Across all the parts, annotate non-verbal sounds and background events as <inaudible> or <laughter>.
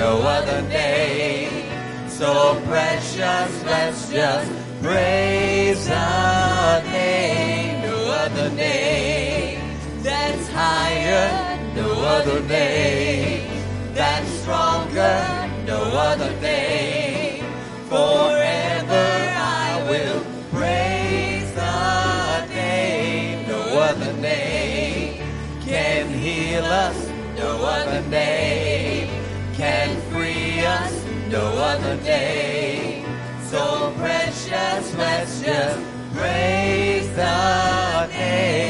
no other name. So precious, let's just praise the name. No other name that's higher, no other name that's stronger, no other name. Forever I will praise the name. No other name can heal us, no other name other name. So precious, let's praise the name.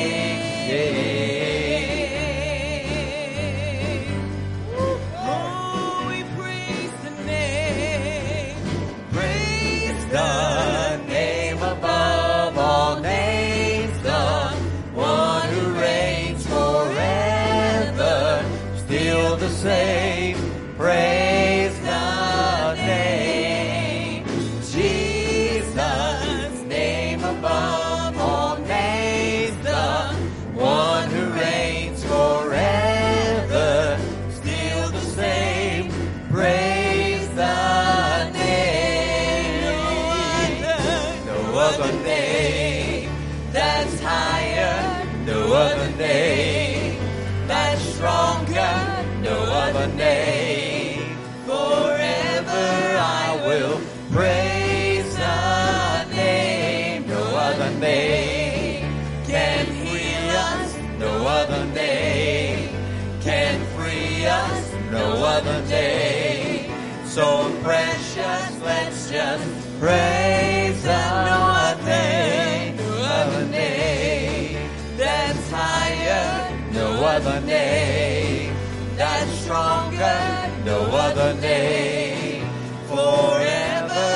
Praise the no other name, no other name that's higher, no other name that's stronger, no other name. Forever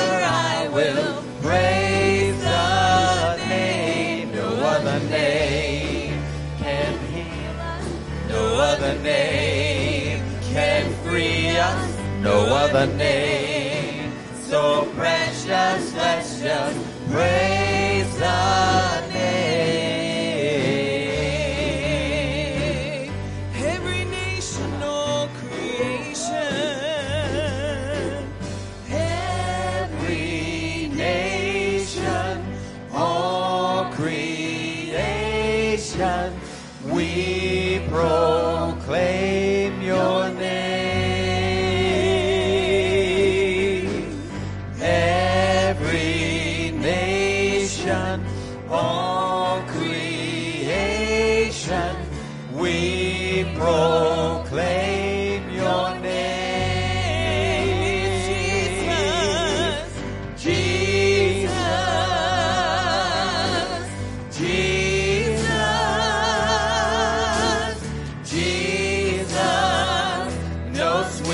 I will praise the name, no other name can heal us, no other name can free us, no other name. So precious, let's just praise the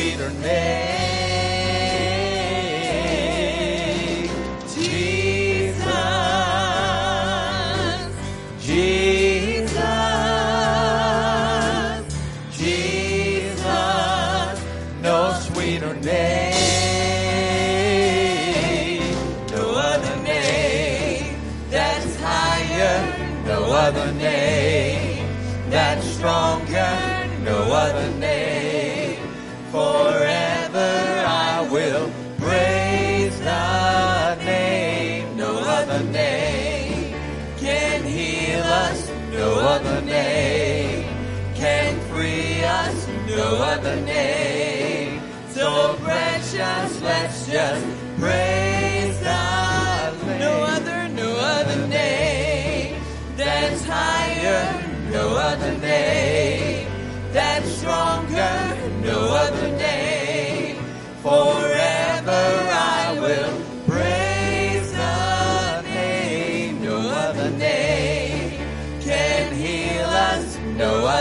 sweeter name. Jesus, Jesus, Jesus, no sweeter name. No other name that's higher, no other name that's stronger, other name can free us, no other name. So precious, let's just praise name. No other, no other name that's higher, no other name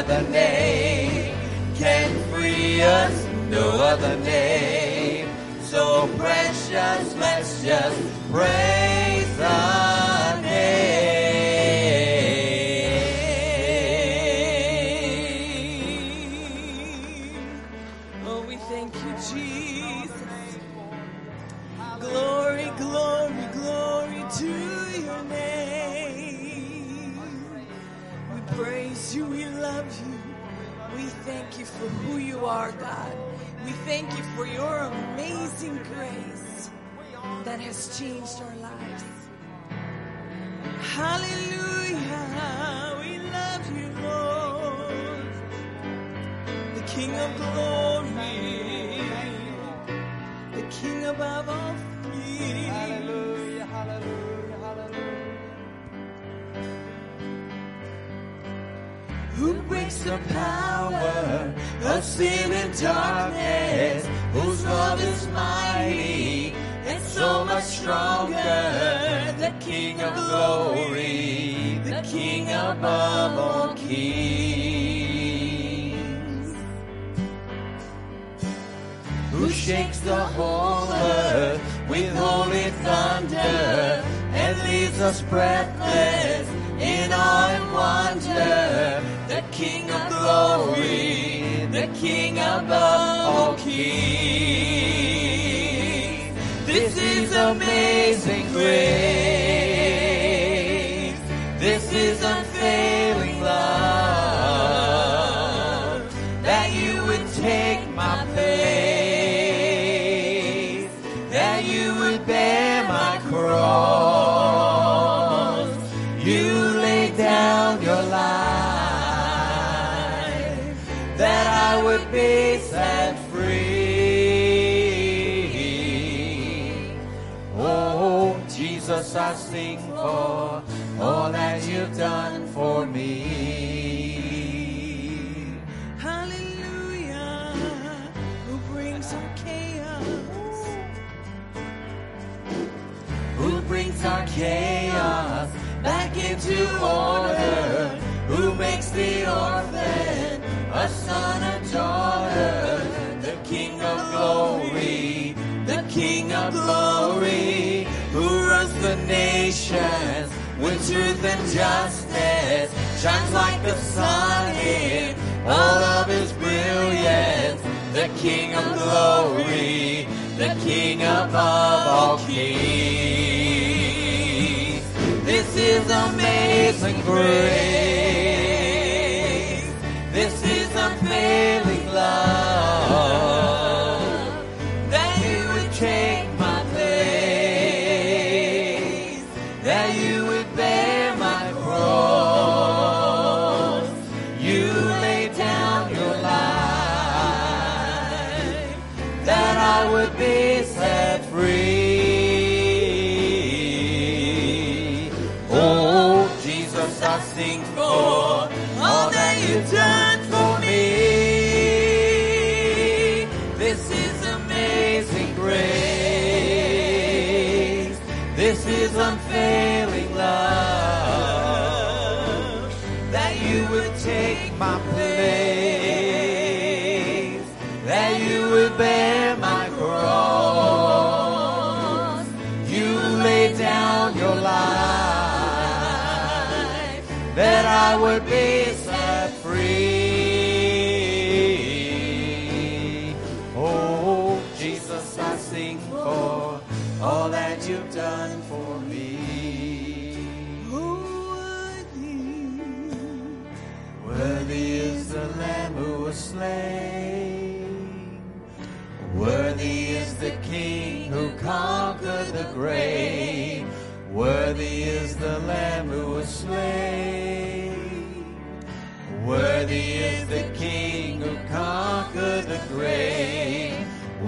other name can free us, no other name. So precious, let's just praise that has changed our lives. Hallelujah. We love you, Lord. The King of glory. The King above all things. Hallelujah, hallelujah, hallelujah. Who breaks the power of sin and darkness? Whose love is mighty so much stronger? The King of glory, the King above all kings. Who shakes the whole earth with holy thunder and leaves us breathless in awe and wonder? The King of glory, the King above all kings. This is amazing grace. This is unfailing love that you would take my place, that you would bear my cross. You laid down your life that I would be I sing for all that you've done for me. Hallelujah. Who brings our chaos? Who brings our chaos back into order? Who makes the orphan a son and daughter? The King of glory, the King of glory, the nations with truth and justice, shines like the sun in all of his brilliance. The King of glory, the King above all kings. This is amazing grace. This is unfailing love. That you would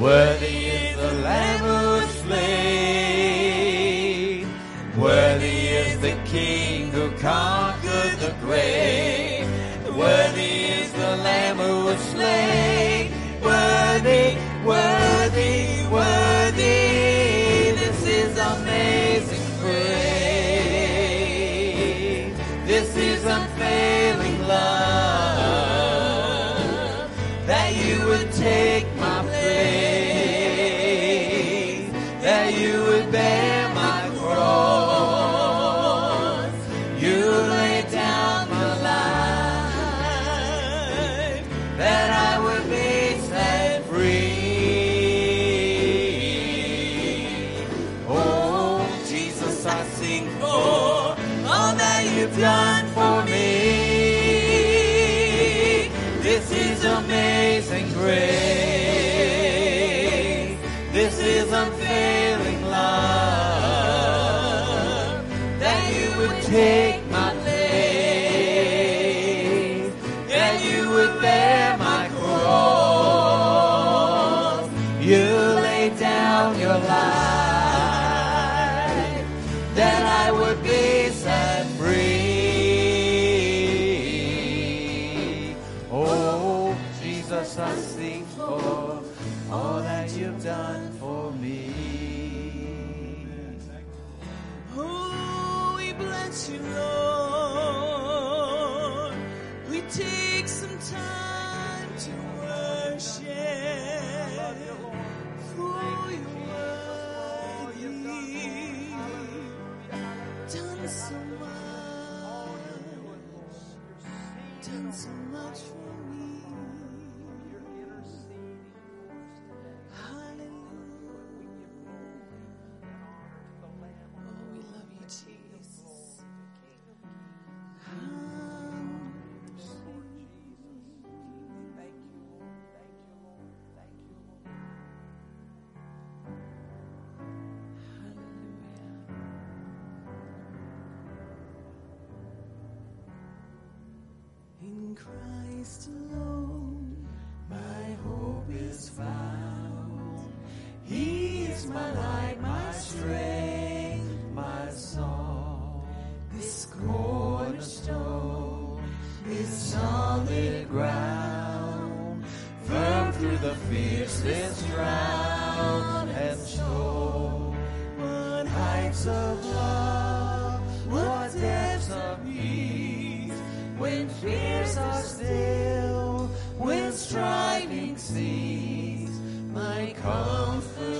grave. done for me. This is amazing grace. This is unfailing love that you would take. Striving cease, my comforter,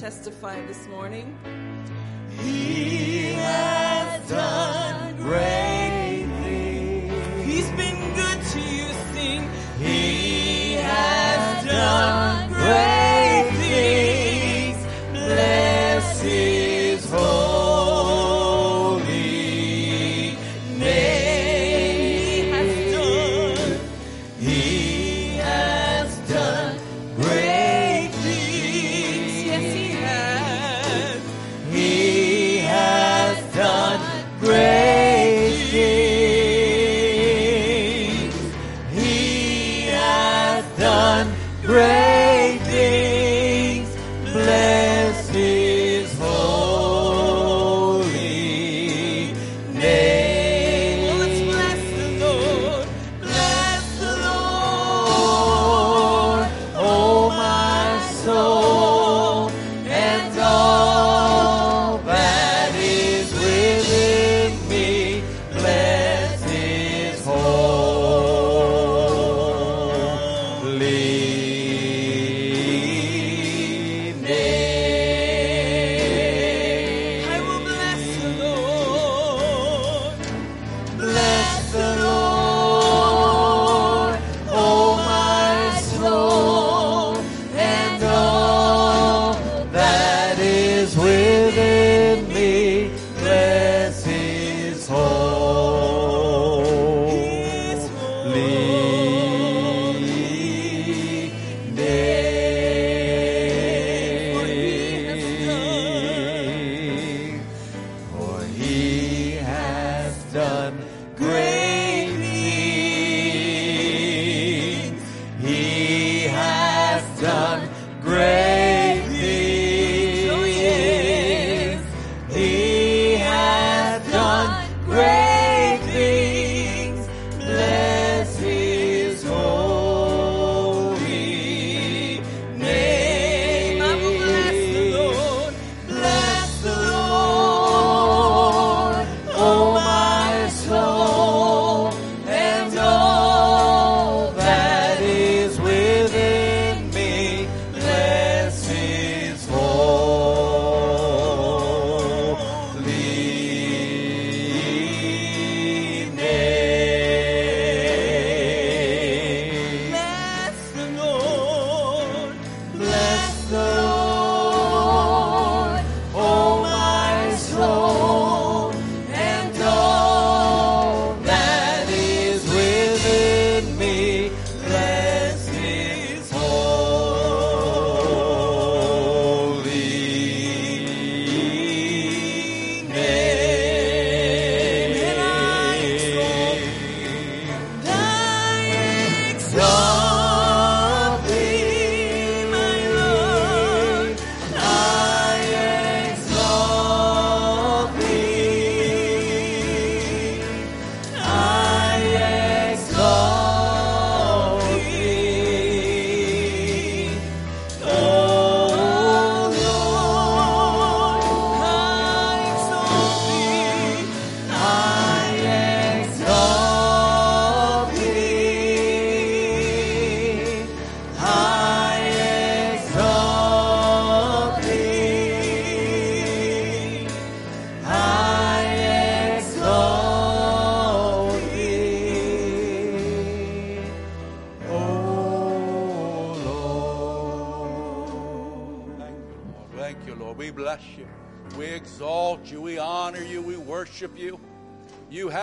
testify this morning. He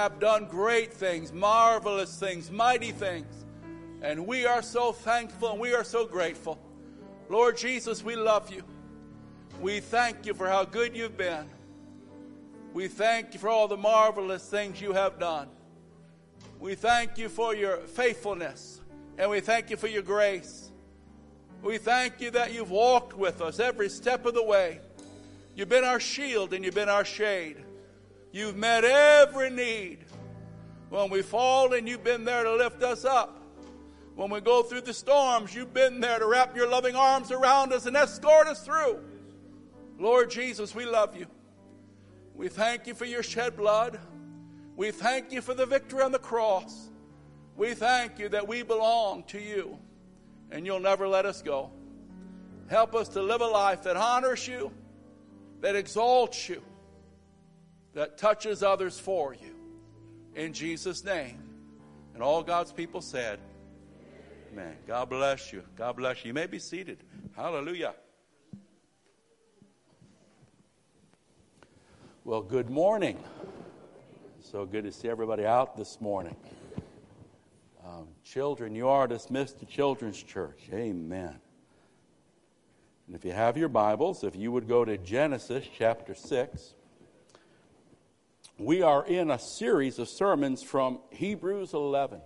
have done great things, marvelous things, mighty things. And we are so thankful and we are so grateful. Lord Jesus, we love you. We thank you for how good you've been. We thank you for all the marvelous things you have done. We thank you for your faithfulness and we thank you for your grace. We thank you that you've walked with us every step of the way. You've been our shield and you've been our shade. You've met every need. When we fall and you've been there to lift us up. When we go through the storms, you've been there to wrap your loving arms around us and escort us through. Lord Jesus, we love you. We thank you for your shed blood. We thank you for the victory on the cross. We thank you that we belong to you and you'll never let us go. Help us to live a life that honors you, that exalts you, that touches others for you. In Jesus' name. And all God's people said, Amen. God bless you. God bless you. You may be seated. Hallelujah. Well, good morning. So good to see everybody out this morning. Um, children, you are dismissed to Children's Church. Amen. And if you have your Bibles, if you would go to Genesis chapter 6, we are in a series of sermons from Hebrews 11.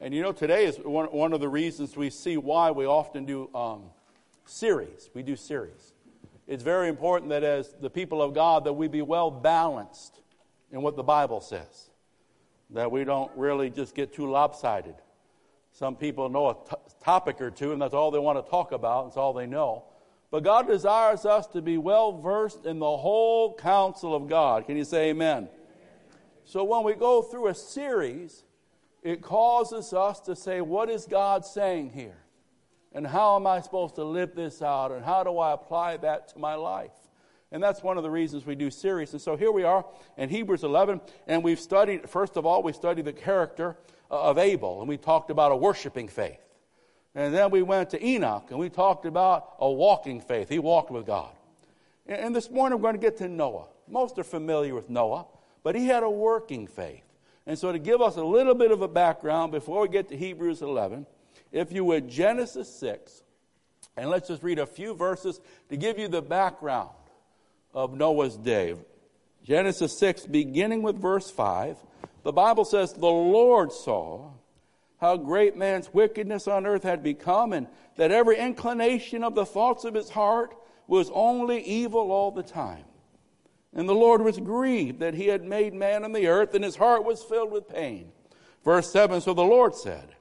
And you know, today is one, one of the reasons we see why we often do um, series. We do series. It's very important that as the people of God that we be well balanced in what the Bible says. That we don't really just get too lopsided. Some people know a t- topic or two, and that's all they want to talk about, that's all they know. But God desires us to be well versed in the whole counsel of God. Can you say amen? So when we go through a series, it causes us to say, What is God saying here? And how am I supposed to live this out? And how do I apply that to my life? And that's one of the reasons we do series. And so here we are in Hebrews 11, and we've studied, first of all, we studied the character uh, of Abel, and we talked about a worshiping faith. And then we went to Enoch and we talked about a walking faith. He walked with God. And this morning we're going to get to Noah. Most are familiar with Noah, but he had a working faith. And so, to give us a little bit of a background before we get to Hebrews 11, if you would, Genesis 6, and let's just read a few verses to give you the background of Noah's day. Genesis 6, beginning with verse 5, the Bible says, The Lord saw how great man's wickedness on earth had become, and that every inclination of the thoughts of his heart was only evil all the time. And the Lord was grieved that he had made man on the earth, and his heart was filled with pain. Verse 7 So the Lord said,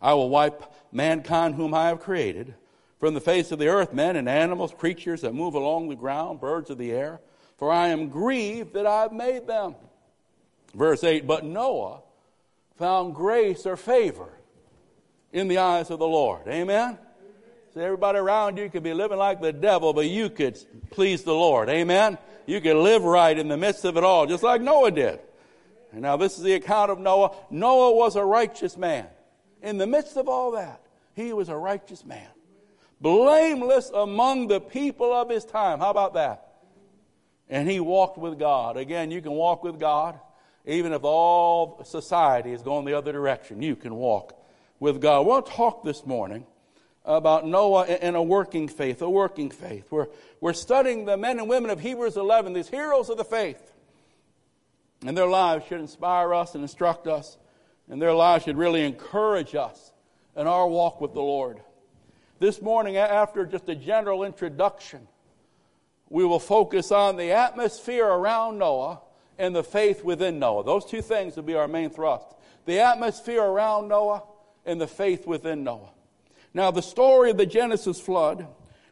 I will wipe mankind whom I have created from the face of the earth, men and animals, creatures that move along the ground, birds of the air, for I am grieved that I have made them. Verse 8 But Noah found grace or favor in the eyes of the Lord. Amen? So everybody around you could be living like the devil, but you could please the Lord. Amen? You could live right in the midst of it all, just like Noah did. And now this is the account of Noah. Noah was a righteous man. In the midst of all that, he was a righteous man. Blameless among the people of his time. How about that? And he walked with God. Again, you can walk with God even if all society is going the other direction, you can walk with God. To talk this morning about Noah and a working faith, a working faith. We're, we're studying the men and women of Hebrews 11, these heroes of the faith. And their lives should inspire us and instruct us, and their lives should really encourage us in our walk with the Lord. This morning, after just a general introduction, we will focus on the atmosphere around Noah and the faith within Noah. Those two things will be our main thrust the atmosphere around Noah and the faith within Noah. Now, the story of the Genesis flood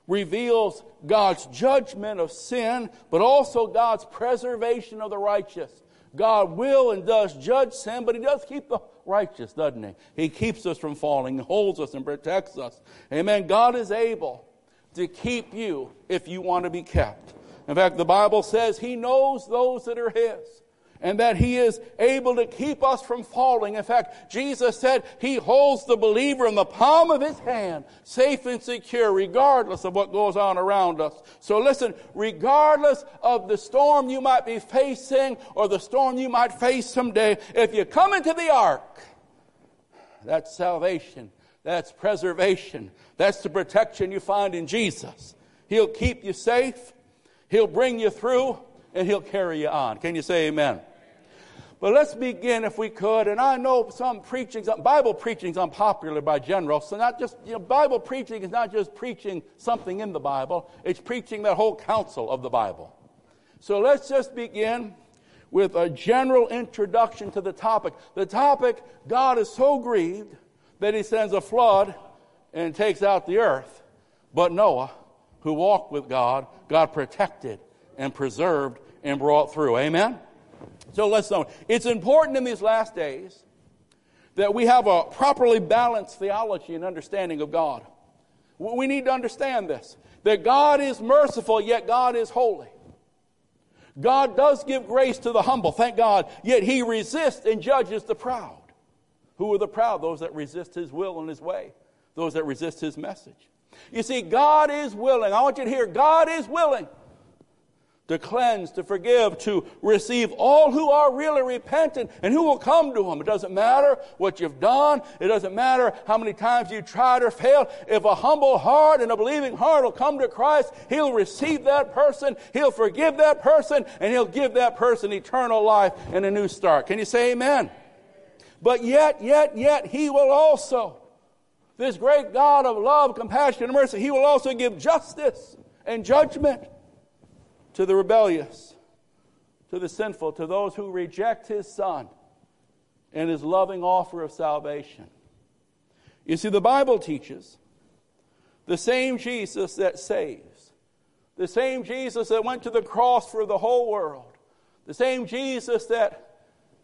reveals God's judgment of sin, but also God's preservation of the righteous. God will and does judge sin, but He does keep the righteous, doesn't He? He keeps us from falling, He holds us, and protects us. Amen. God is able to keep you if you want to be kept. In fact, the Bible says he knows those that are his. and that He is able to keep us from falling. In fact, Jesus said He holds the believer in the palm of His hand, safe and secure, regardless of what goes on around us. So listen, regardless of the storm you might be facing or the storm you might face someday, if you come into the ark, that's salvation. That's preservation. That's the protection you find in Jesus. He'll keep you safe. He'll bring you through and he'll carry you on. Can you say amen? But let's begin, if we could. And I know some preaching, Bible preaching is unpopular by general. So not just, you know, Bible preaching is not just preaching something in the Bible. It's preaching that whole counsel of the Bible. So let's just begin with a general introduction to the topic. The topic, God is so grieved that he sends a flood and takes out the earth. But Noah, who walked with God, God protected and preserved and brought through. Amen? So let's know. It's important in these last days that we have a properly balanced theology and understanding of God. We need to understand this that God is merciful, yet God is holy. God does give grace to the humble, thank God, yet He resists and judges the proud. Who are the proud? Those that resist His will and His way, those that resist His message. You see, God is willing. I want you to hear God is willing to cleanse, to forgive, to receive all who are really repentant and who will come to Him. It doesn't matter what you've done. It doesn't matter how many times you tried or failed. If a humble heart and a believing heart will come to Christ, He'll receive that person, He'll forgive that person, and He'll give that person eternal life and a new start. Can you say amen? But yet, yet, yet, He will also, this great God of love, compassion, and mercy, He will also give justice and judgment to the rebellious, to the sinful, to those who reject his son and his loving offer of salvation. You see, the Bible teaches the same Jesus that saves, the same Jesus that went to the cross for the whole world, the same Jesus that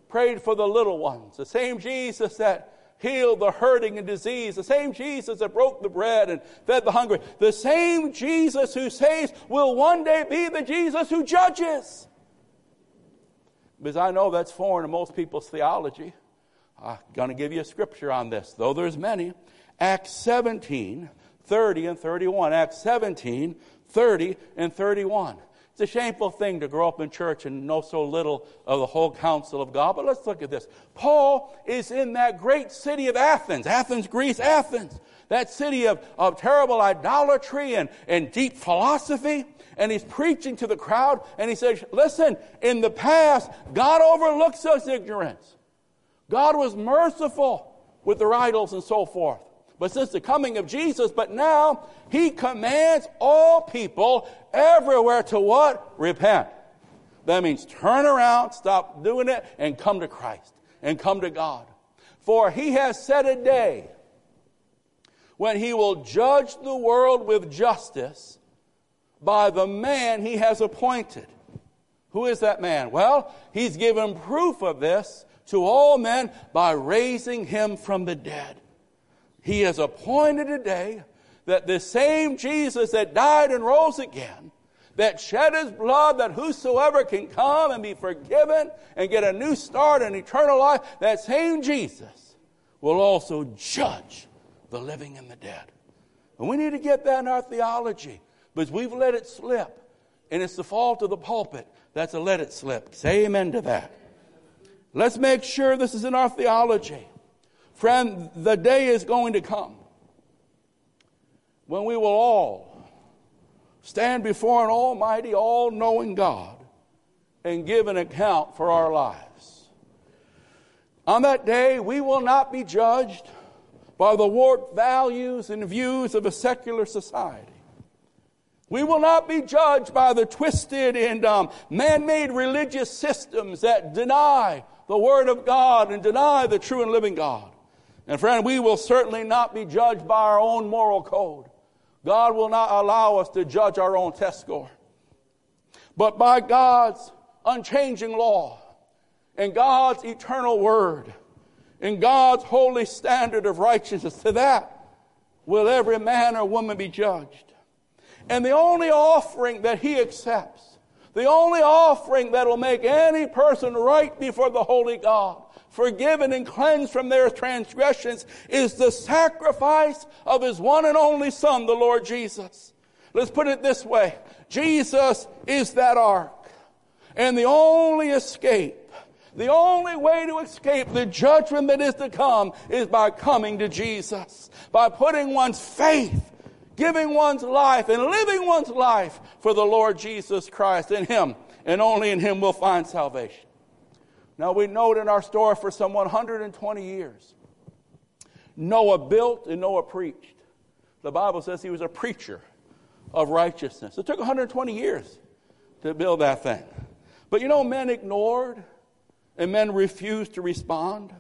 prayed for the little ones, the same Jesus that healed the hurting and disease, the same Jesus that broke the bread and fed the hungry, the same Jesus who saves will one day be the Jesus who judges. Because I know that's foreign to most people's theology. I'm going to give you a scripture on this, though there's many. Acts 17, 30 and 31. Acts 17, 30 and 31. It's a shameful thing to grow up in church and know so little of the whole counsel of God. But let's look at this. Paul is in that great city of Athens, Athens, Greece, Athens, that city of, of terrible idolatry and, and deep philosophy. And he's preaching to the crowd and he says, listen, in the past, God overlooks us ignorance. God was merciful with their idols and so forth but since the coming of Jesus, but now he commands all people everywhere to what? Repent. That means turn around, stop doing it, and come to Christ and come to God. For he has set a day when he will judge the world with justice by the man he has appointed. Who is that man? Well, he's given proof of this to all men by raising him from the dead. He has appointed a day that the same Jesus that died and rose again, that shed his blood, that whosoever can come and be forgiven and get a new start and eternal life, that same Jesus will also judge the living and the dead. And we need to get that in our theology because we've let it slip. And it's the fault of the pulpit. That's a let it slip. Say amen to that. Let's make sure this is in our theology. Friend, the day is going to come when we will all stand before an almighty, all knowing God and give an account for our lives. On that day, we will not be judged by the warped values and views of a secular society. We will not be judged by the twisted and um, man made religious systems that deny the Word of God and deny the true and living God. And friend, we will certainly not be judged by our own moral code. God will not allow us to judge our own test score. But by God's unchanging law and God's eternal word and God's holy standard of righteousness, to that will every man or woman be judged. And the only offering that he accepts, The only offering that will make any person right before the holy God, forgiven and cleansed from their transgressions, is the sacrifice of his one and only Son, the Lord Jesus. Let's put it this way. Jesus is that ark. And the only escape, the only way to escape the judgment that is to come is by coming to Jesus. By putting one's faith giving one's life and living one's life for the Lord Jesus Christ. In Him and only in Him will find salvation. Now we know it in our story for some 120 years, Noah built and Noah preached. The Bible says he was a preacher of righteousness. It took 120 years to build that thing. But you know, men ignored and men refused to respond.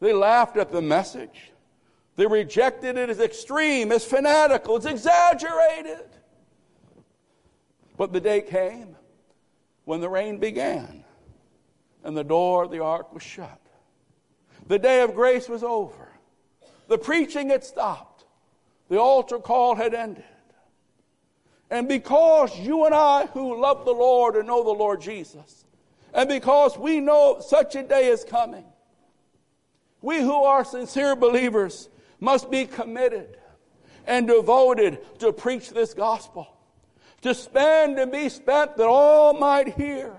They laughed at the message. They rejected it as extreme, as fanatical, as exaggerated. But the day came when the rain began and the door of the ark was shut. The day of grace was over. The preaching had stopped. The altar call had ended. And because you and I, who love the Lord and know the Lord Jesus, and because we know such a day is coming, we who are sincere believers must be committed and devoted to preach this gospel, to spend and be spent that all might hear.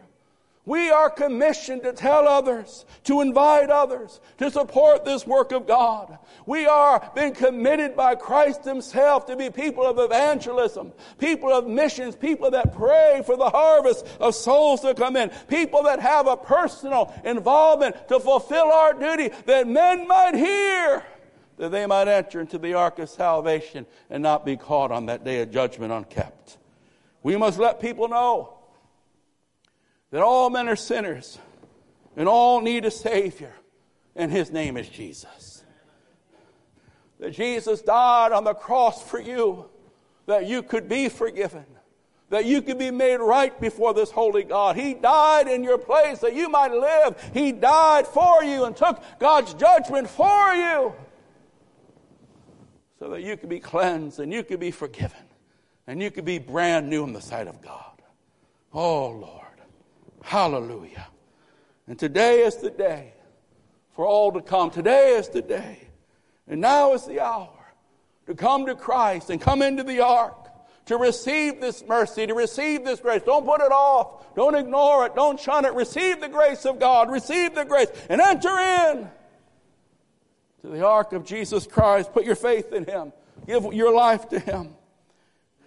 We are commissioned to tell others, to invite others, to support this work of God. We are being committed by Christ Himself to be people of evangelism, people of missions, people that pray for the harvest of souls to come in, people that have a personal involvement to fulfill our duty that men might hear that they might enter into the ark of salvation and not be caught on that day of judgment unkept. We must let people know that all men are sinners and all need a Savior, and His name is Jesus. That Jesus died on the cross for you, that you could be forgiven, that you could be made right before this holy God. He died in your place that you might live. He died for you and took God's judgment for you so that you could be cleansed and you could be forgiven and you could be brand new in the sight of God. Oh, Lord. Hallelujah. And today is the day for all to come. Today is the day. And now is the hour to come to Christ and come into the ark to receive this mercy, to receive this grace. Don't put it off. Don't ignore it. Don't shun it. Receive the grace of God. Receive the grace and enter in to the ark of Jesus Christ. Put your faith in Him. Give your life to Him.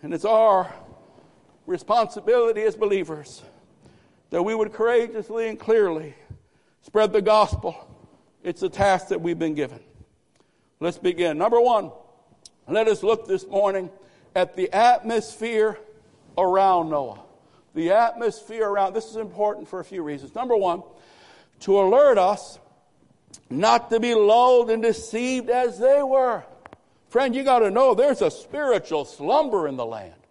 And it's our responsibility as believers that we would courageously and clearly spread the gospel. It's a task that we've been given. Let's begin. Number one, let us look this morning at the atmosphere around Noah. The atmosphere around, this is important for a few reasons. Number one, to alert us not to be lulled and deceived as they were. Friend, you got to know there's a spiritual slumber in the land.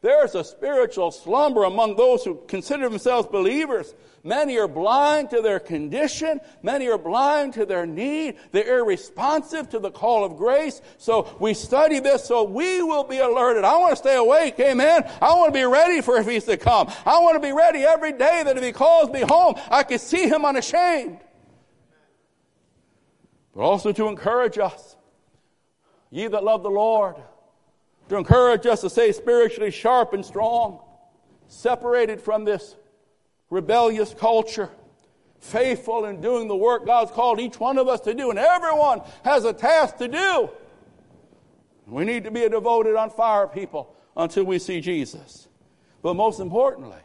There's a spiritual slumber among those who consider themselves believers. Many are blind to their condition. Many are blind to their need. They're irresponsive to the call of grace. So we study this so we will be alerted. I want to stay awake. Amen. I want to be ready for if he's to come. I want to be ready every day that if he calls me home, I can see him unashamed but also to encourage us, ye that love the Lord, to encourage us to stay spiritually sharp and strong, separated from this rebellious culture, faithful in doing the work God's called each one of us to do, and everyone has a task to do. We need to be a devoted, on fire people until we see Jesus. But most importantly,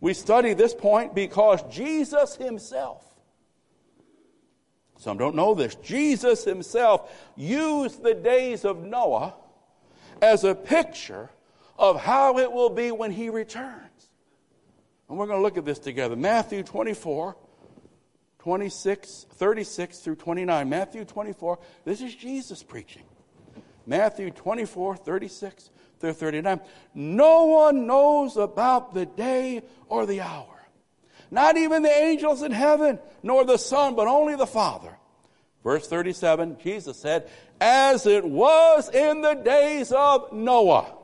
we study this point because Jesus himself some don't know this. Jesus himself used the days of Noah as a picture of how it will be when he returns. And we're going to look at this together. Matthew 24, 26, 36 through 29. Matthew 24, this is Jesus preaching. Matthew 24, 36 through 39. No one knows about the day or the hour not even the angels in heaven, nor the Son, but only the Father. Verse 37, Jesus said, As it was in the days of Noah,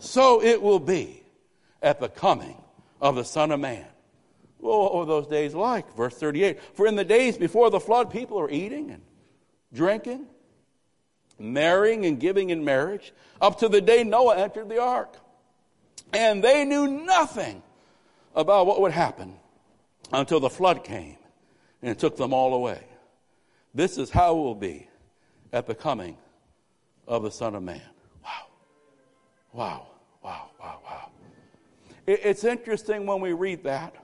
so it will be at the coming of the Son of Man. What were those days like? Verse 38 For in the days before the flood, people are eating and drinking, marrying and giving in marriage, up to the day Noah entered the ark. And they knew nothing about what would happen until the flood came and took them all away. This is how it will be at the coming of the Son of Man. Wow. Wow. Wow. Wow. Wow. It's interesting when we read that,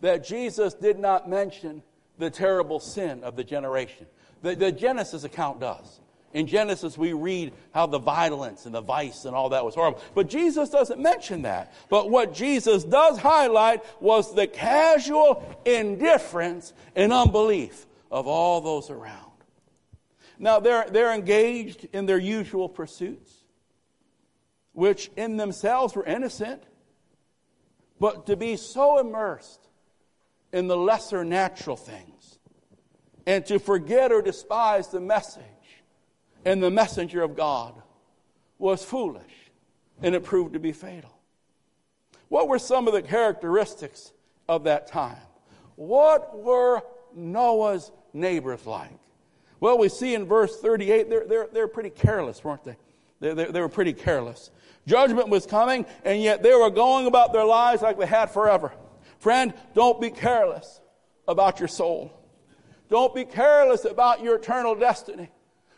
that Jesus did not mention the terrible sin of the generation. The, the Genesis account does. In Genesis, we read how the violence and the vice and all that was horrible. But Jesus doesn't mention that. But what Jesus does highlight was the casual indifference and unbelief of all those around. Now, they're, they're engaged in their usual pursuits, which in themselves were innocent, but to be so immersed in the lesser natural things and to forget or despise the message and the messenger of God was foolish, and it proved to be fatal. What were some of the characteristics of that time? What were Noah's neighbors like? Well, we see in verse 38, they're, they're, they're pretty careless, weren't they? They, they, they were pretty careless. Judgment was coming, and yet they were going about their lives like they had forever. Friend, don't be careless about your soul. Don't be careless about your eternal destiny.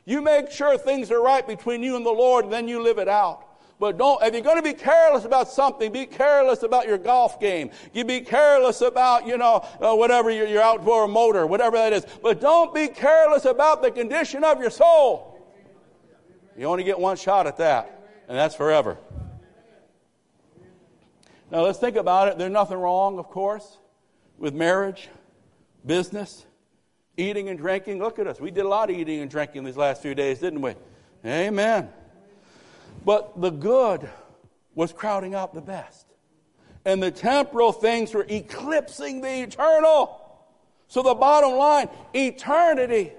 You make sure things are right between you and the Lord, and then you live it out. But don't, if you're going to be careless about something, be careless about your golf game. You be careless about, you know, uh, whatever your, your outdoor motor, whatever that is. But don't be careless about the condition of your soul. You only get one shot at that, and that's forever. Now let's think about it. There's nothing wrong, of course, with marriage, business, Eating and drinking. Look at us. We did a lot of eating and drinking these last few days, didn't we? Amen. But the good was crowding out the best. And the temporal things were eclipsing the eternal. So the bottom line, eternity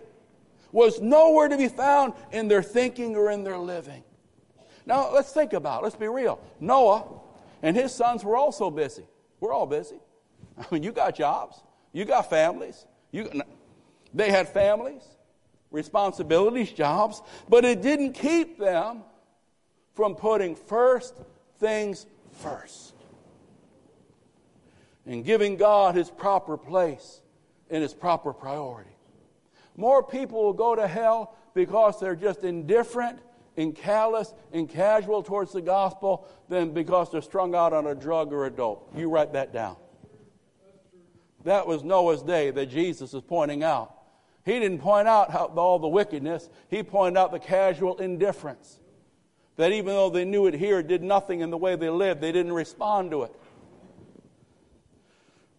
was nowhere to be found in their thinking or in their living. Now, let's think about it. Let's be real. Noah and his sons were also busy. We're all busy. <laughs> I mean, you got jobs, you got families. You, they had families, responsibilities, jobs, but it didn't keep them from putting first things first and giving God his proper place and his proper priority. More people will go to hell because they're just indifferent and callous and casual towards the gospel than because they're strung out on a drug or a dope. You write that down. That was Noah's day that Jesus is pointing out. He didn't point out how, all the wickedness, he pointed out the casual indifference. That even though they knew it here, it did nothing in the way they lived, they didn't respond to it.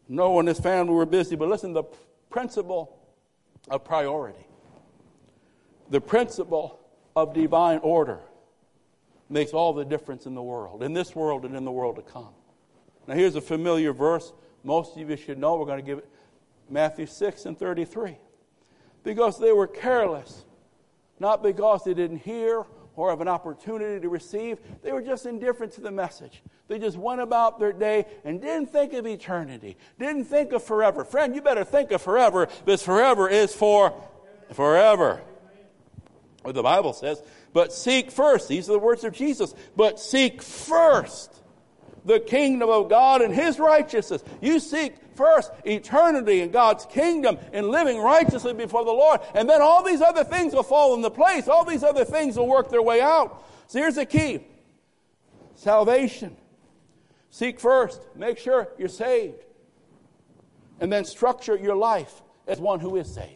Noah and his family were busy, but listen, the principle of priority, the principle of divine order makes all the difference in the world, in this world and in the world to come. Now, here's a familiar verse. Most of you should know. We're going to give it Matthew 6 and 33 because they were careless, not because they didn't hear or of an opportunity to receive. They were just indifferent to the message. They just went about their day and didn't think of eternity, didn't think of forever. Friend, you better think of forever because forever is for forever. What the Bible says, but seek first, these are the words of Jesus, but seek first the kingdom of God and His righteousness. You seek first eternity in God's kingdom and living righteously before the Lord. And then all these other things will fall into place. All these other things will work their way out. So here's the key salvation. Seek first, make sure you're saved. And then structure your life as one who is saved.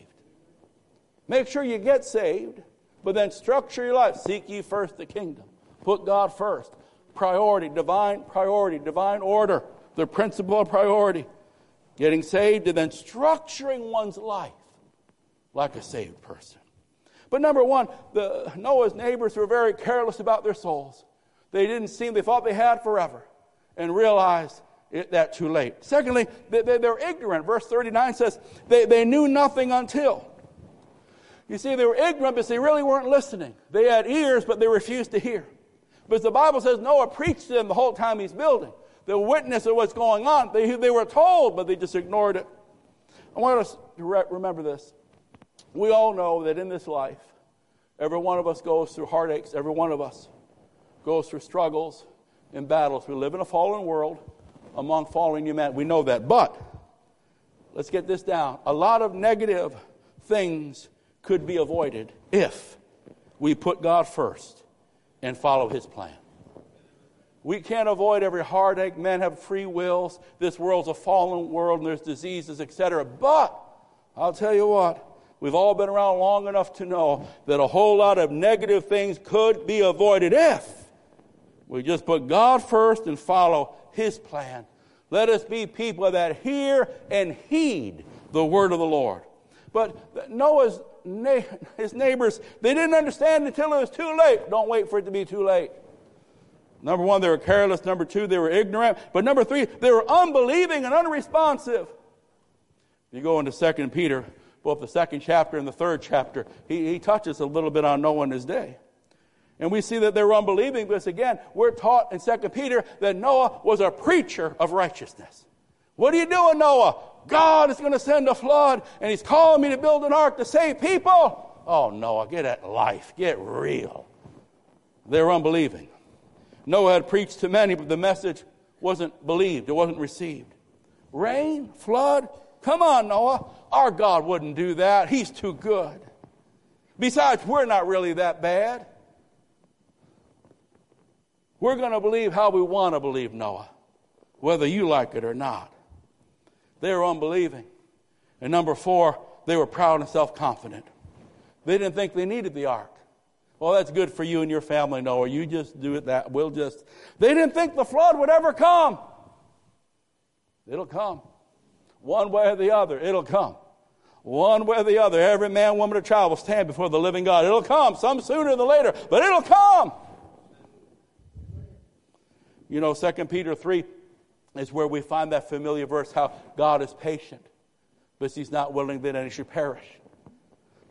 Make sure you get saved, but then structure your life. Seek ye first the kingdom. Put God first. Priority, divine priority, divine order, the principle of priority getting saved, and then structuring one's life like a saved person. But number one, the, Noah's neighbors were very careless about their souls. They didn't seem, they thought they had forever and realized it, that too late. Secondly, they, they, they're ignorant. Verse 39 says they, they knew nothing until. You see, they were ignorant because they really weren't listening. They had ears, but they refused to hear. Because the Bible says Noah preached to them the whole time he's building. the witness of what's going on. They, they were told, but they just ignored it. I want us to re- remember this. We all know that in this life, every one of us goes through heartaches, every one of us goes through struggles and battles. We live in a fallen world among fallen humanity. We know that. But let's get this down. A lot of negative things could be avoided if we put God first and follow His plan. We can't avoid every heartache. Men have free wills. This world's a fallen world and there's diseases, etc. But I'll tell you what, we've all been around long enough to know that a whole lot of negative things could be avoided if we just put God first and follow His plan. Let us be people that hear and heed the word of the Lord. But Noah's his neighbors, they didn't understand until it was too late. Don't wait for it to be too late. Number one, they were careless. Number two, they were ignorant. But number three, they were unbelieving and unresponsive. You go into Second Peter, both the second chapter and the third chapter, he, he touches a little bit on Noah and his day. And we see that they were unbelieving because again, we're taught in Second Peter that Noah was a preacher of righteousness. What are you doing, Noah? God is going to send a flood and he's calling me to build an ark to save people. Oh, Noah, get at life. Get real. They're unbelieving. Noah had preached to many, but the message wasn't believed. It wasn't received. Rain, flood. Come on, Noah. Our God wouldn't do that. He's too good. Besides, we're not really that bad. We're going to believe how we want to believe Noah, whether you like it or not. They were unbelieving. And number four, they were proud and self confident. They didn't think they needed the ark. Well, that's good for you and your family, Noah. You just do it that. We'll just. They didn't think the flood would ever come. It'll come. One way or the other, it'll come. One way or the other, every man, woman, or child will stand before the living God. It'll come, some sooner than later, but it'll come. You know, 2 Peter 3 is where we find that familiar verse how God is patient, but he's not willing that any should perish.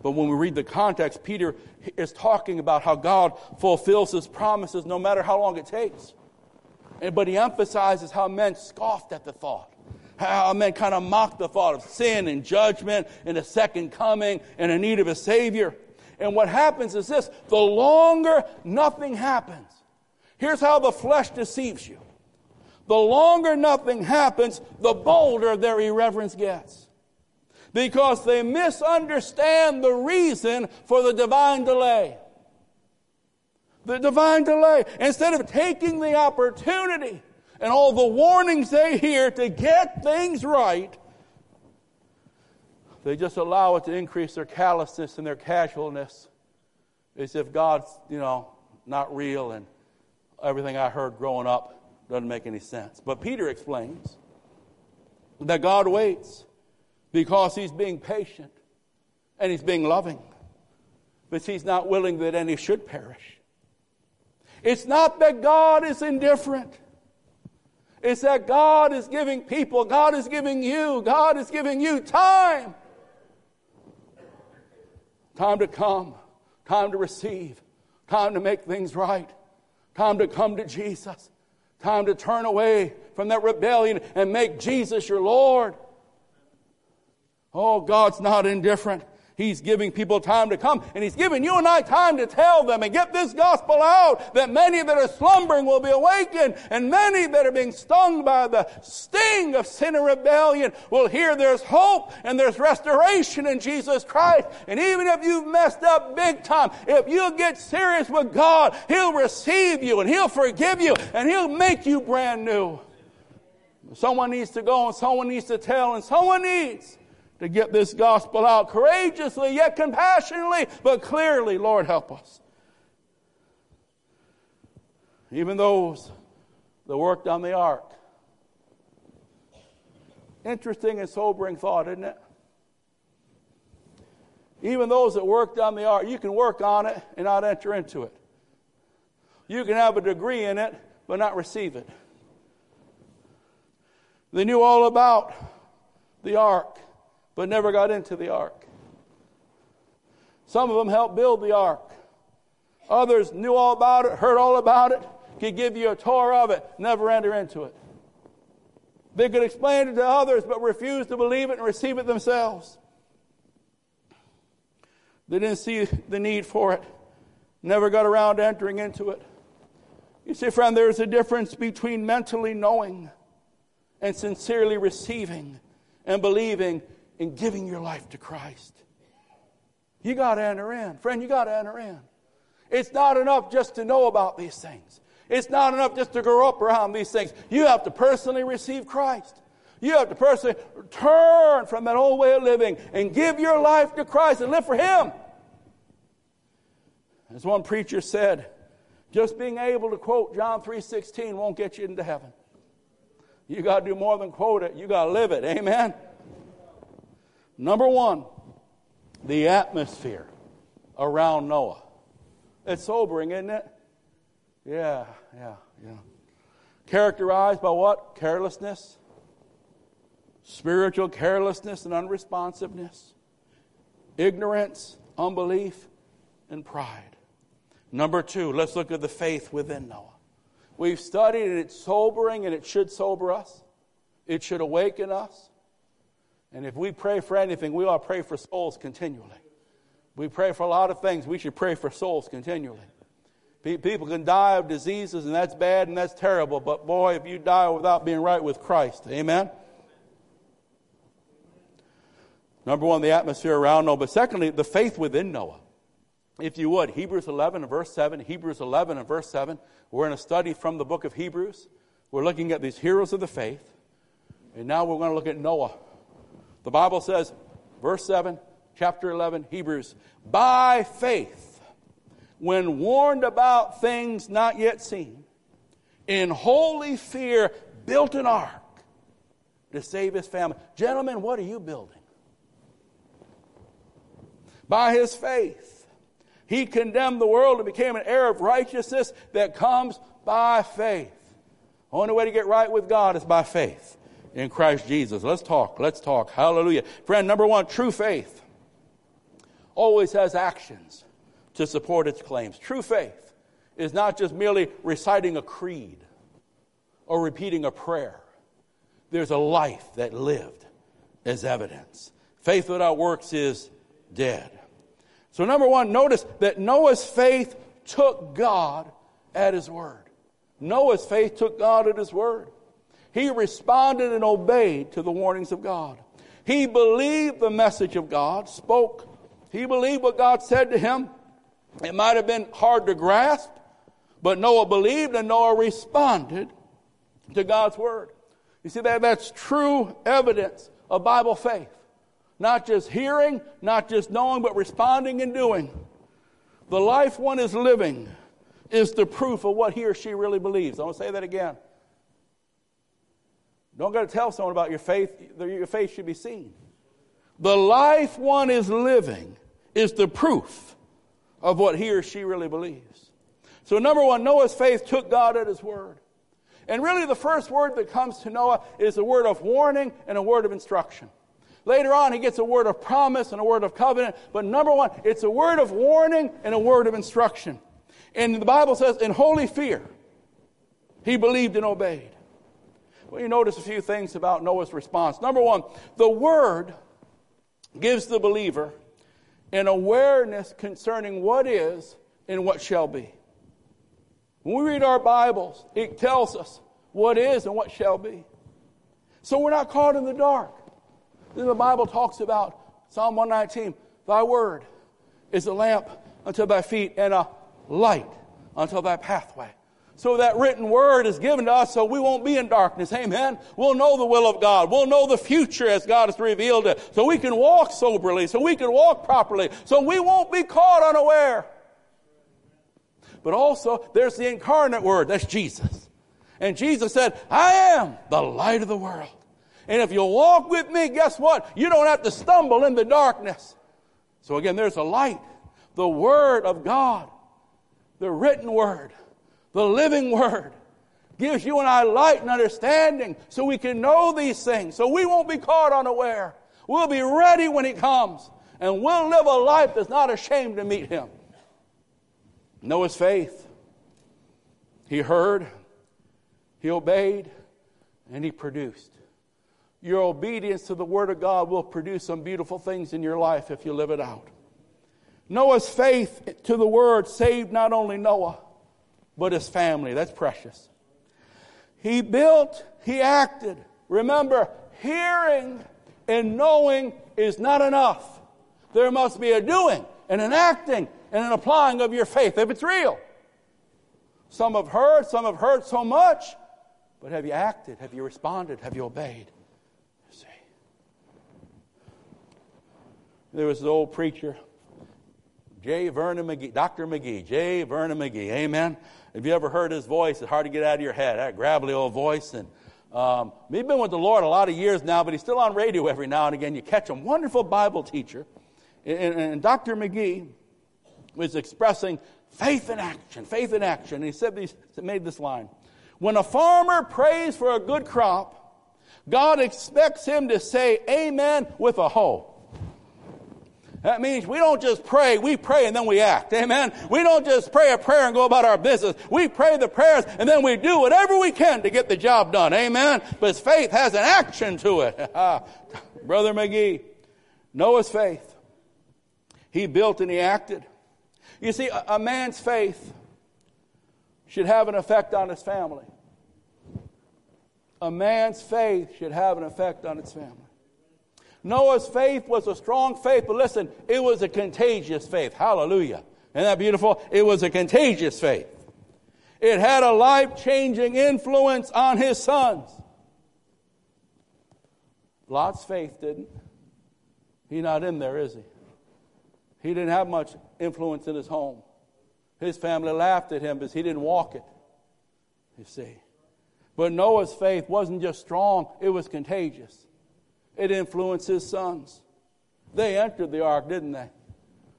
But when we read the context, Peter is talking about how God fulfills his promises no matter how long it takes. But he emphasizes how men scoffed at the thought, how men kind of mocked the thought of sin and judgment and a second coming and a need of a Savior. And what happens is this the longer nothing happens, here's how the flesh deceives you the longer nothing happens, the bolder their irreverence gets. Because they misunderstand the reason for the divine delay. The divine delay. Instead of taking the opportunity and all the warnings they hear to get things right, they just allow it to increase their callousness and their casualness as if God's, you know, not real and everything I heard growing up doesn't make any sense. But Peter explains that God waits because he's being patient and he's being loving, but he's not willing that any should perish. It's not that God is indifferent. It's that God is giving people, God is giving you, God is giving you time. Time to come, time to receive, time to make things right, time to come to Jesus. Time to turn away from that rebellion and make Jesus your Lord. Oh, God's not indifferent. He's giving people time to come, and He's giving you and I time to tell them and get this gospel out that many that are slumbering will be awakened, and many that are being stung by the sting of sin and rebellion will hear there's hope and there's restoration in Jesus Christ. And even if you've messed up big time, if you get serious with God, He'll receive you and He'll forgive you and He'll make you brand new. Someone needs to go and someone needs to tell and someone needs to get this gospel out courageously, yet compassionately, but clearly. Lord, help us. Even those that worked on the ark. Interesting and sobering thought, isn't it? Even those that worked on the ark, you can work on it and not enter into it. You can have a degree in it, but not receive it. They knew all about the ark but never got into the ark. Some of them helped build the ark. Others knew all about it, heard all about it, could give you a tour of it, never enter into it. They could explain it to others, but refused to believe it and receive it themselves. They didn't see the need for it, never got around to entering into it. You see, friend, there's a difference between mentally knowing and sincerely receiving and believing and giving your life to Christ. You got to enter in. Friend, you got to enter in. It's not enough just to know about these things. It's not enough just to grow up around these things. You have to personally receive Christ. You have to personally turn from that old way of living and give your life to Christ and live for Him. As one preacher said, just being able to quote John 3:16 won't get you into heaven. You got to do more than quote it. You got to live it. Amen. Number 1, the atmosphere around Noah. It's sobering, isn't it? Yeah, yeah, yeah. Characterized by what? Carelessness, spiritual carelessness and unresponsiveness, ignorance, unbelief, and pride. Number two, let's look at the faith within Noah. We've studied it, it's sobering and it should sober us. It should awaken us. And if we pray for anything, we ought to pray for souls continually. We pray for a lot of things. We should pray for souls continually. People can die of diseases, and that's bad and that's terrible. But boy, if you die without being right with Christ, amen? Number one, the atmosphere around Noah. But secondly, the faith within Noah. If you would, Hebrews 11 and verse 7, Hebrews 11 and verse 7. We're in a study from the book of Hebrews. We're looking at these heroes of the faith. And now we're going to look at Noah. The Bible says, verse 7, chapter 11, Hebrews, by faith, when warned about things not yet seen, in holy fear built an ark to save his family. Gentlemen, what are you building? By his faith, he condemned the world and became an heir of righteousness that comes by faith. Only way to get right with God is by faith in Christ Jesus. Let's talk. Let's talk. Hallelujah. Friend, number one, true faith always has actions to support its claims. True faith is not just merely reciting a creed or repeating a prayer, there's a life that lived as evidence. Faith without works is dead. So, number one, notice that Noah's faith took God at his word. Noah's faith took God at his word. He responded and obeyed to the warnings of God. He believed the message of God, spoke he believed what God said to him. It might have been hard to grasp, but Noah believed and Noah responded to God's word. You see, that, that's true evidence of Bible faith. Not just hearing, not just knowing, but responding and doing. The life one is living is the proof of what he or she really believes. I want to say that again. Don't got to tell someone about your faith. Your faith should be seen. The life one is living is the proof of what he or she really believes. So, number one, Noah's faith took God at his word. And really, the first word that comes to Noah is a word of warning and a word of instruction. Later on, he gets a word of promise and a word of covenant. But number one, it's a word of warning and a word of instruction. And the Bible says, in holy fear, he believed and obeyed. Well, you notice a few things about Noah's response. Number one, the word gives the believer an awareness concerning what is and what shall be. When we read our Bibles, it tells us what is and what shall be. So we're not caught in the dark. Then the Bible talks about Psalm 119 Thy word is a lamp unto thy feet and a light unto thy pathway. So that written word is given to us so we won't be in darkness. Amen. We'll know the will of God. We'll know the future as God has revealed it. So we can walk soberly. So we can walk properly. So we won't be caught unaware. But also, there's the incarnate word. That's Jesus. And Jesus said, I am the light of the world. And if you walk with me, guess what? You don't have to stumble in the darkness. So again, there's a light. The Word of God. The written Word the living word gives you and I light and understanding so we can know these things, so we won't be caught unaware. We'll be ready when he comes, and we'll live a life that's not ashamed to meet him. Noah's faith. He heard, he obeyed, and he produced. Your obedience to the Word of God will produce some beautiful things in your life if you live it out. Noah's faith to the Word saved not only Noah, but his family. That's precious. He built, he acted. Remember, hearing and knowing is not enough. There must be a doing and an acting and an applying of your faith if it's real. Some have heard, some have heard so much, but have you acted? Have you responded? Have you obeyed? You see. There was an old preacher, J. Vernon McGee, Dr. McGee, J. Vernon McGee. Amen. Have you ever heard his voice? It's hard to get out of your head. That gravelly old voice. And um, he's been with the Lord a lot of years now, but he's still on radio every now and again. You catch him. Wonderful Bible teacher. And, and Dr. McGee was expressing faith in action, faith in action. And he said these, made this line. When a farmer prays for a good crop, God expects him to say amen with a hoe. That means we don't just pray, we pray and then we act. Amen. We don't just pray a prayer and go about our business. We pray the prayers and then we do whatever we can to get the job done. Amen. But faith has an action to it. <laughs> Brother McGee, Noah's faith. He built and he acted. You see, a, man's faith should have an effect on his family. A man's faith should have an effect on its family. Noah's faith was a strong faith, but listen, it was a contagious faith. Hallelujah. Isn't that beautiful? It was a contagious faith. It had a life changing influence on his sons. Lot's faith didn't. He's not in there, is he? He didn't have much influence in his home. His family laughed at him because he didn't walk it, you see. But Noah's faith wasn't just strong, it was contagious. It influenced his sons. They entered the ark, didn't they?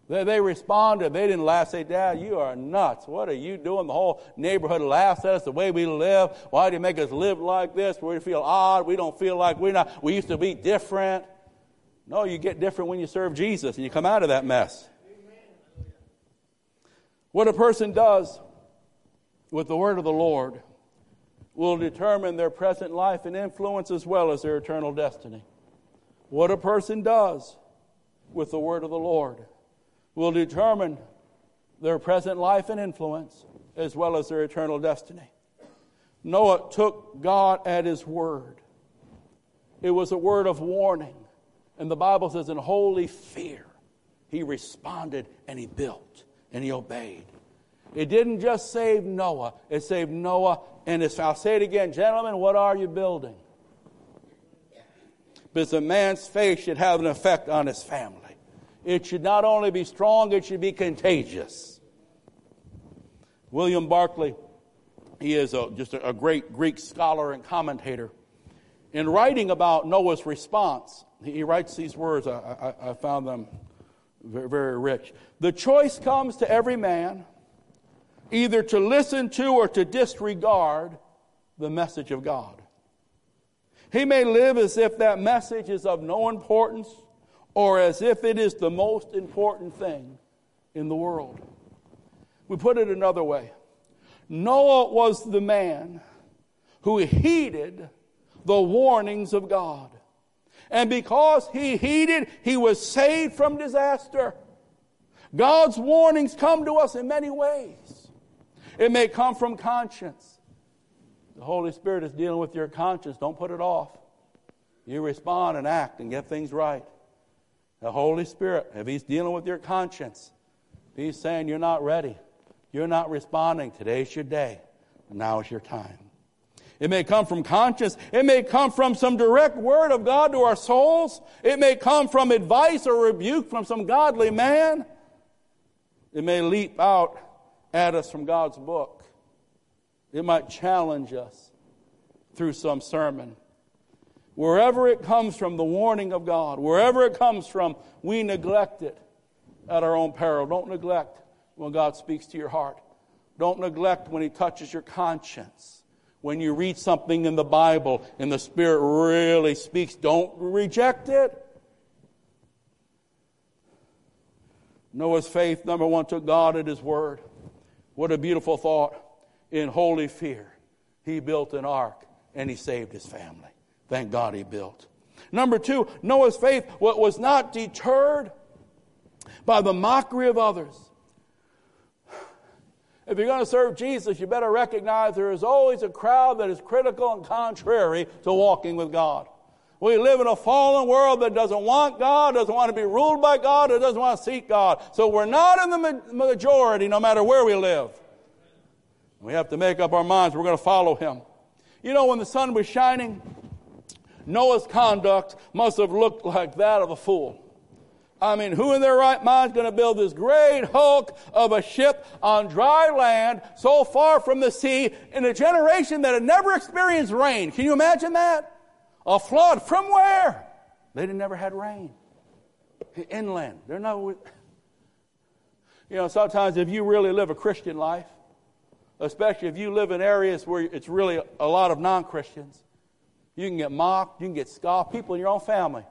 They, they responded. They didn't laugh, say, Dad, you are nuts. What are you doing? The whole neighborhood laughs at us, the way we live. Why do you make us live like this? We feel odd. We don't feel like we're not, we used to be different. No, you get different when you serve Jesus and you come out of that mess. What a person does with the word of the Lord will determine their present life and influence as well as their eternal destiny. What a person does with the word of the Lord will determine their present life and influence as well as their eternal destiny. Noah took God at his word. It was a word of warning. And the Bible says, in holy fear, he responded and he built and he obeyed. It didn't just save Noah, it saved Noah and his. I'll say it again, gentlemen, what are you building? Because a man's faith should have an effect on his family. It should not only be strong, it should be contagious. William Barclay, he is a, just a, a great Greek scholar and commentator. In writing about Noah's response, he writes these words. I, I, I found them very, very rich. The choice comes to every man either to listen to or to disregard the message of God. He may live as if that message is of no importance or as if it is the most important thing in the world. We put it another way Noah was the man who heeded the warnings of God. And because he heeded, he was saved from disaster. God's warnings come to us in many ways. It may come from conscience. The Holy Spirit is dealing with your conscience. Don't put it off. You respond and act and get things right. The Holy Spirit, if He's dealing with your conscience, He's saying you're not ready, you're not responding, today's your day, now is your time. It may come from conscience. It may come from some direct word of God to our souls. It may come from advice or rebuke from some godly man. It may leap out at us from God's book. It might challenge us through some sermon. Wherever it comes from, the warning of God, wherever it comes from, we neglect it at our own peril. Don't neglect when God speaks to your heart. Don't neglect when He touches your conscience when you read something in the Bible and the Spirit really speaks, don't reject it. Noah's faith, number one, took God at His word. What a beautiful thought. In holy fear, he built an ark and he saved his family. Thank God he built. Number two, Noah's faith was not deterred by the mockery of others. If you're going to serve Jesus, you better recognize there is always a crowd that is critical and contrary to walking with God. We live in a fallen world that doesn't want God, doesn't want to be ruled by God, or doesn't want to seek God. So we're not in the majority no matter where we live. We have to make up our minds we're going to follow Him. You know, when the sun was shining, Noah's conduct must have looked like that of a fool. I mean, who in their right mind is going to build this great hulk of a ship on dry land so far from the sea in a generation that had never experienced rain? Can you imagine that? A flood from where? They never had rain. Inland. They're not. You know, sometimes if you really live a Christian life, especially if you live in areas where it's really a lot of non Christians, you can get mocked, you can get scoffed. People in your own family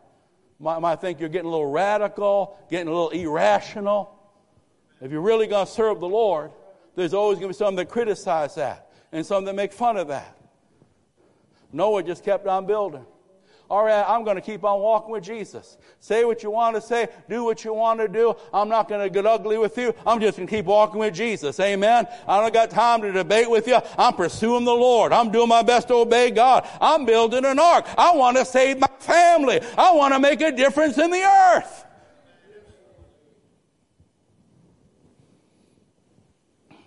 might, might think you're getting a little radical, getting a little irrational. If you're really going to serve the Lord, there's always going to be some that criticize that and some that make fun of that. Noah just kept on building all right, I'm going to keep on walking with Jesus. Say what you want to say, do what you want to do. I'm not going to get ugly with you. I'm just going to keep walking with Jesus. Amen. I don't got time to debate with you. I'm pursuing the Lord. I'm doing my best to obey God. I'm building an ark. I want to save my family. I want to make a difference in the earth.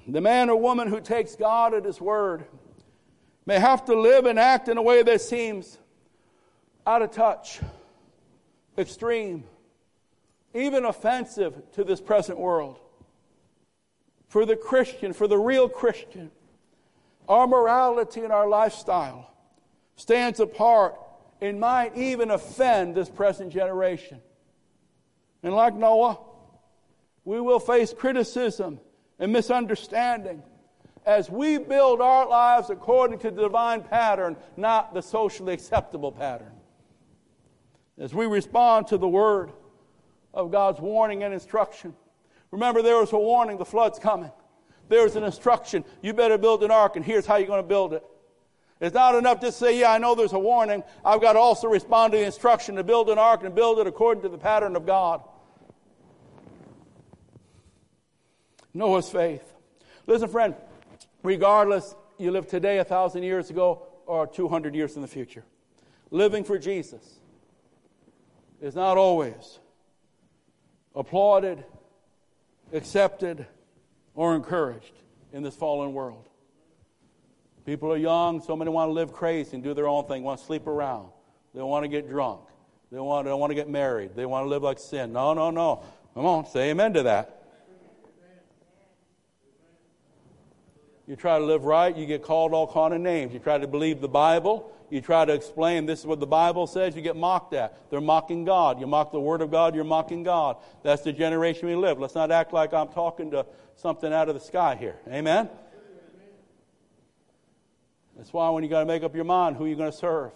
The man or woman who takes God at His word may have to live and act in a way that seems out of touch, extreme, even offensive to this present world. For the Christian, for the real Christian, our morality and our lifestyle stands apart and might even offend this present generation. And like Noah, we will face criticism and misunderstanding as we build our lives according to the divine pattern, not the socially acceptable pattern. As we respond to the word of God's warning and instruction, remember there was a warning the flood's coming. There's an instruction. You better build an ark, and here's how you're going to build it. It's not enough to say, Yeah, I know there's a warning. I've got to also respond to the instruction to build an ark and build it according to the pattern of God. Noah's faith. Listen, friend, regardless you live today, a thousand years ago, or 200 years in the future, living for Jesus is not always applauded, accepted, or encouraged in this fallen world. People are young, so many want to live crazy and do their own thing, want to sleep around. They want to get drunk. They want, they want to get married. They want to live like sin. No, no, no. Come on, say amen to that. You try to live right, you get called all kind of names. You try to believe the Bible, you try to explain this is what the Bible says, you get mocked at. They're mocking God. You mock the Word of God, you're mocking God. That's the generation we live. Let's not act like I'm talking to something out of the sky here. Amen? That's why when you got to make up your mind who you're going to serve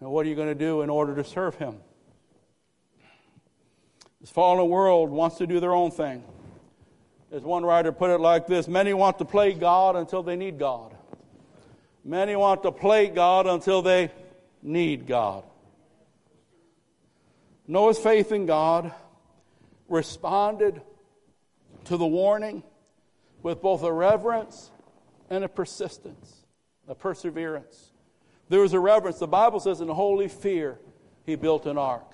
and what are you going to do in order to serve Him. This fallen world wants to do their own thing. As one writer put it like this many want to play God until they need God. Many want to play God until they need God. Noah's faith in God responded to the warning with both a reverence and a persistence, a perseverance. There was a reverence. The Bible says, in holy fear, he built an ark.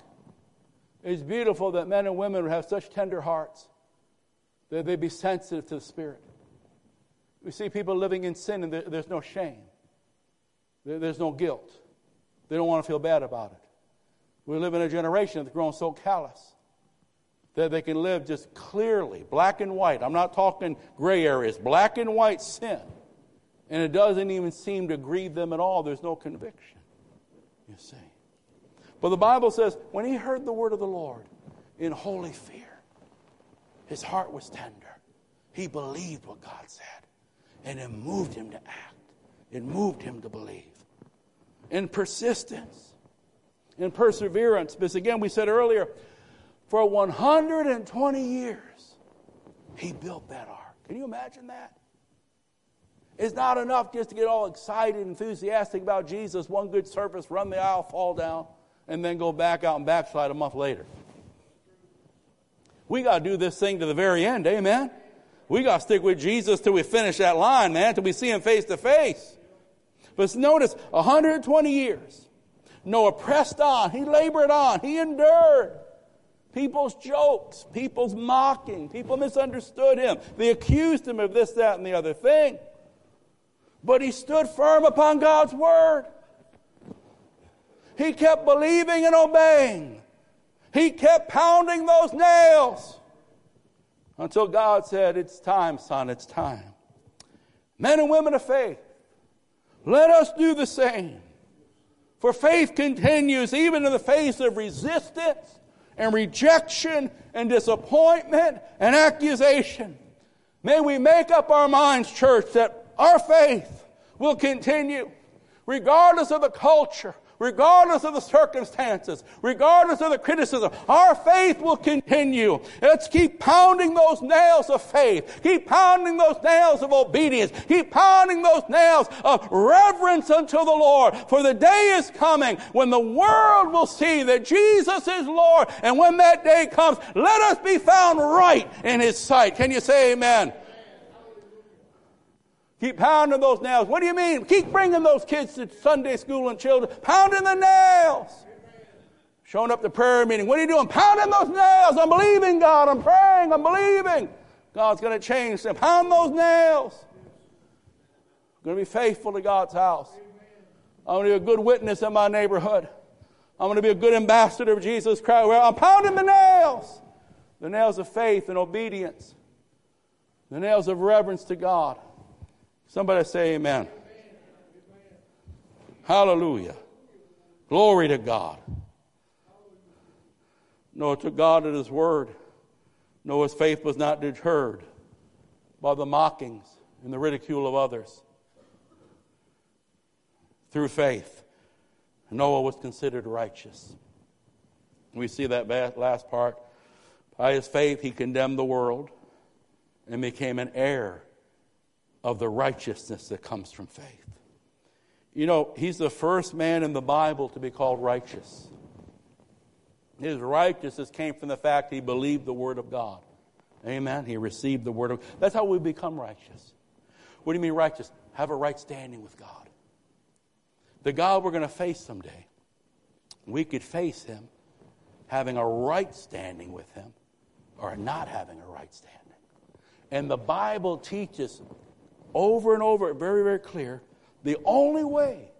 It's beautiful that men and women would have such tender hearts that they be sensitive to the Spirit. We see people living in sin and there's no shame. There's no guilt. They don't want to feel bad about it. We live in a generation that's grown so callous that they can live just clearly, black and white. I'm not talking gray areas, black and white sin. And it doesn't even seem to grieve them at all. There's no conviction, you see. But the Bible says when he heard the word of the Lord in holy fear, his heart was tender. He believed what God said, and it moved him to act. It moved him to believe. In persistence, in perseverance. Because again, we said earlier, for 120 years, he built that ark. Can you imagine that? It's not enough just to get all excited, enthusiastic about Jesus, one good service, run the aisle, fall down. and then go back out and backslide a month later. We got to do this thing to the very end, amen? We got to stick with Jesus till we finish that line, man, till we see him face to face. But notice, 120 years. Noah pressed on. He labored on. He endured. People's jokes, people's mocking, people misunderstood him. They accused him of this, that, and the other thing. But he stood firm upon God's word. He kept believing and obeying. He kept pounding those nails until God said, It's time, son, it's time. Men and women of faith, let us do the same. For faith continues even in the face of resistance and rejection and disappointment and accusation. May we make up our minds, church, that our faith will continue regardless of the culture, regardless of the circumstances, regardless of the criticism. Our faith will continue. Let's keep pounding those nails of faith. Keep pounding those nails of obedience. Keep pounding those nails of reverence unto the Lord. For the day is coming when the world will see that Jesus is Lord. And when that day comes, let us be found right in His sight. Can you say amen? Keep pounding those nails. What do you mean? Keep bringing those kids to Sunday school and children. Pounding the nails. Showing up to prayer meeting. What are you doing? Pounding those nails. I'm believing God. I'm praying. I'm believing. God's going to change them. Pound those nails. I'm going to be faithful to God's house. I'm going to be a good witness in my neighborhood. I'm going to be a good ambassador of Jesus Christ. I'm pounding the nails. The nails of faith and obedience. The nails of reverence to God. Somebody say amen. Hallelujah. Glory to God. Noah took God at his word. Noah's faith was not deterred by the mockings and the ridicule of others. Through faith, Noah was considered righteous. We see that last part. By his faith, he condemned the world and became an heir of the righteousness that comes from faith. You know, he's the first man in the Bible to be called righteous. His righteousness came from the fact he believed the Word of God. Amen. He received the Word of That's how we become righteous. What do you mean righteous? Have a right standing with God. The God we're going to face someday, we could face him having a right standing with him or not having a right standing. And the Bible teaches over and over, very, very clear. The only way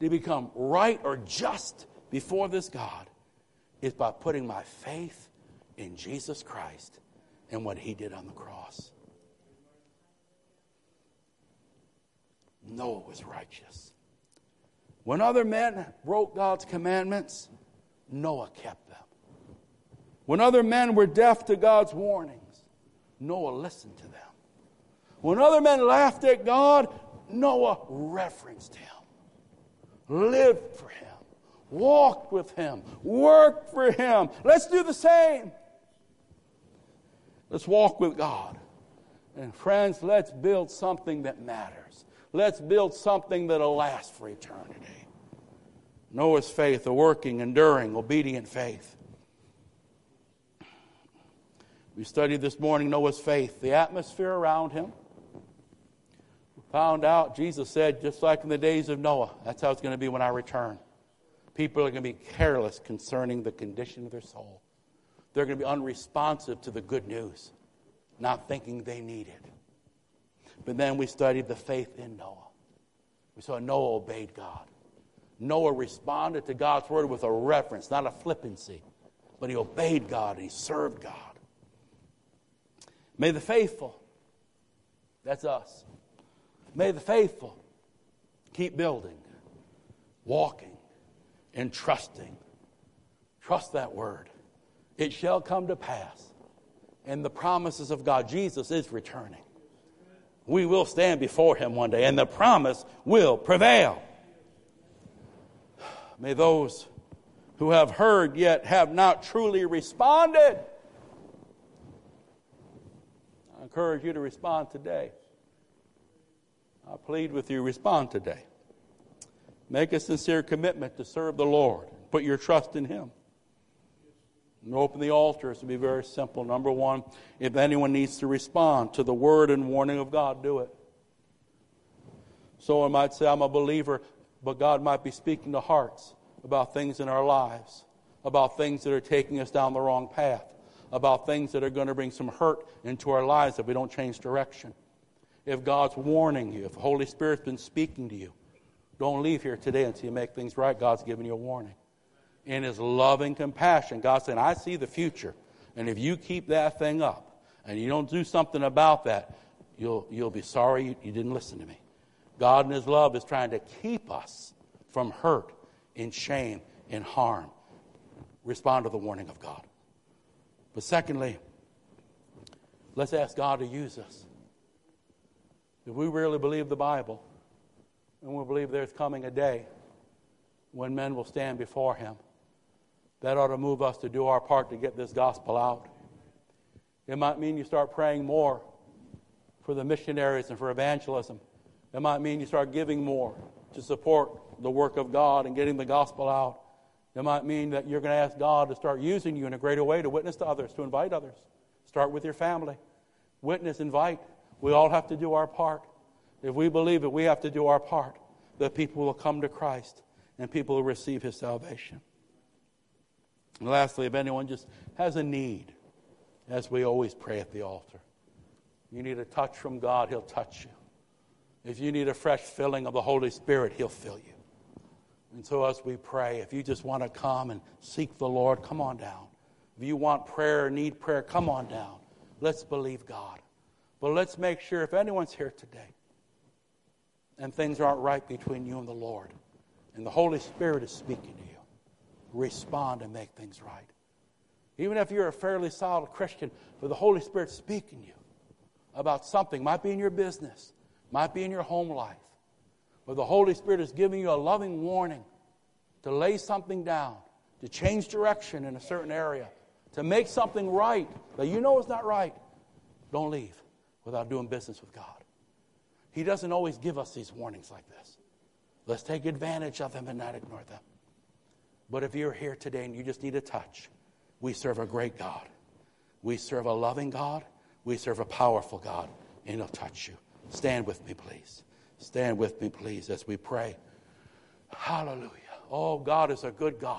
to become right or just before this God is by putting my faith in Jesus Christ and what he did on the cross. Noah was righteous. When other men broke God's commandments, Noah kept them. When other men were deaf to God's warnings, Noah listened to them. When other men laughed at God, Noah referenced him, lived for him, walked with him, worked for him. Let's do the same. Let's walk with God. And friends, let's build something that matters. Let's build something that'll last for eternity. Noah's faith, a working, enduring, obedient faith. We studied this morning Noah's faith, the atmosphere around him found out, Jesus said, just like in the days of Noah, that's how it's going to be when I return. People are going to be careless concerning the condition of their soul. They're going to be unresponsive to the good news, not thinking they need it. But then we studied the faith in Noah. We saw Noah obeyed God. Noah responded to God's word with a reverence, not a flippancy, but he obeyed God and he served God. May the faithful, that's us, May the faithful keep building, walking, and trusting. Trust that word. It shall come to pass. And the promises of God, Jesus is returning. We will stand before him one day, and the promise will prevail. May those who have heard yet have not truly responded. I encourage you to respond today. I plead with you, respond today. Make a sincere commitment to serve the Lord. Put your trust in Him. And open the altars to be very simple. Number one, if anyone needs to respond to the word and warning of God, do it. Someone might say, I'm a believer, but God might be speaking to hearts about things in our lives, about things that are taking us down the wrong path, about things that are going to bring some hurt into our lives if we don't change direction. If God's warning you, if the Holy Spirit's been speaking to you, don't leave here today until you make things right. God's giving you a warning. In His loving compassion, God's saying, I see the future. And if you keep that thing up and you don't do something about that, you'll, you'll be sorry you, you didn't listen to me. God in His love is trying to keep us from hurt and shame and harm. Respond to the warning of God. But secondly, let's ask God to use us. If we really believe the Bible, and we believe there's coming a day when men will stand before Him, that ought to move us to do our part to get this gospel out. It might mean you start praying more for the missionaries and for evangelism. It might mean you start giving more to support the work of God and getting the gospel out. It might mean that you're going to ask God to start using you in a greater way to witness to others, to invite others. Start with your family. Witness, invite. We all have to do our part. If we believe it, we have to do our part that people will come to Christ and people will receive his salvation. And lastly, if anyone just has a need, as we always pray at the altar, you need a touch from God, he'll touch you. If you need a fresh filling of the Holy Spirit, He'll fill you. And so, as we pray, if you just want to come and seek the Lord, come on down. If you want prayer or need prayer, come on down. Let's believe God. But let's make sure if anyone's here today and things aren't right between you and the Lord, and the Holy Spirit is speaking to you, respond and make things right. Even if you're a fairly solid Christian, but the Holy Spirit's speaking to you about something, might be in your business, might be in your home life, but the Holy Spirit is giving you a loving warning to lay something down, to change direction in a certain area, to make something right that you know is not right. Don't leave without doing business with God. He doesn't always give us these warnings like this. Let's take advantage of them and not ignore them. But if you're here today and you just need a touch, we serve a great God. We serve a loving God. We serve a powerful God, and He'll touch you. Stand with me, please. Stand with me, please, as we pray. Hallelujah. Oh, God is a good God.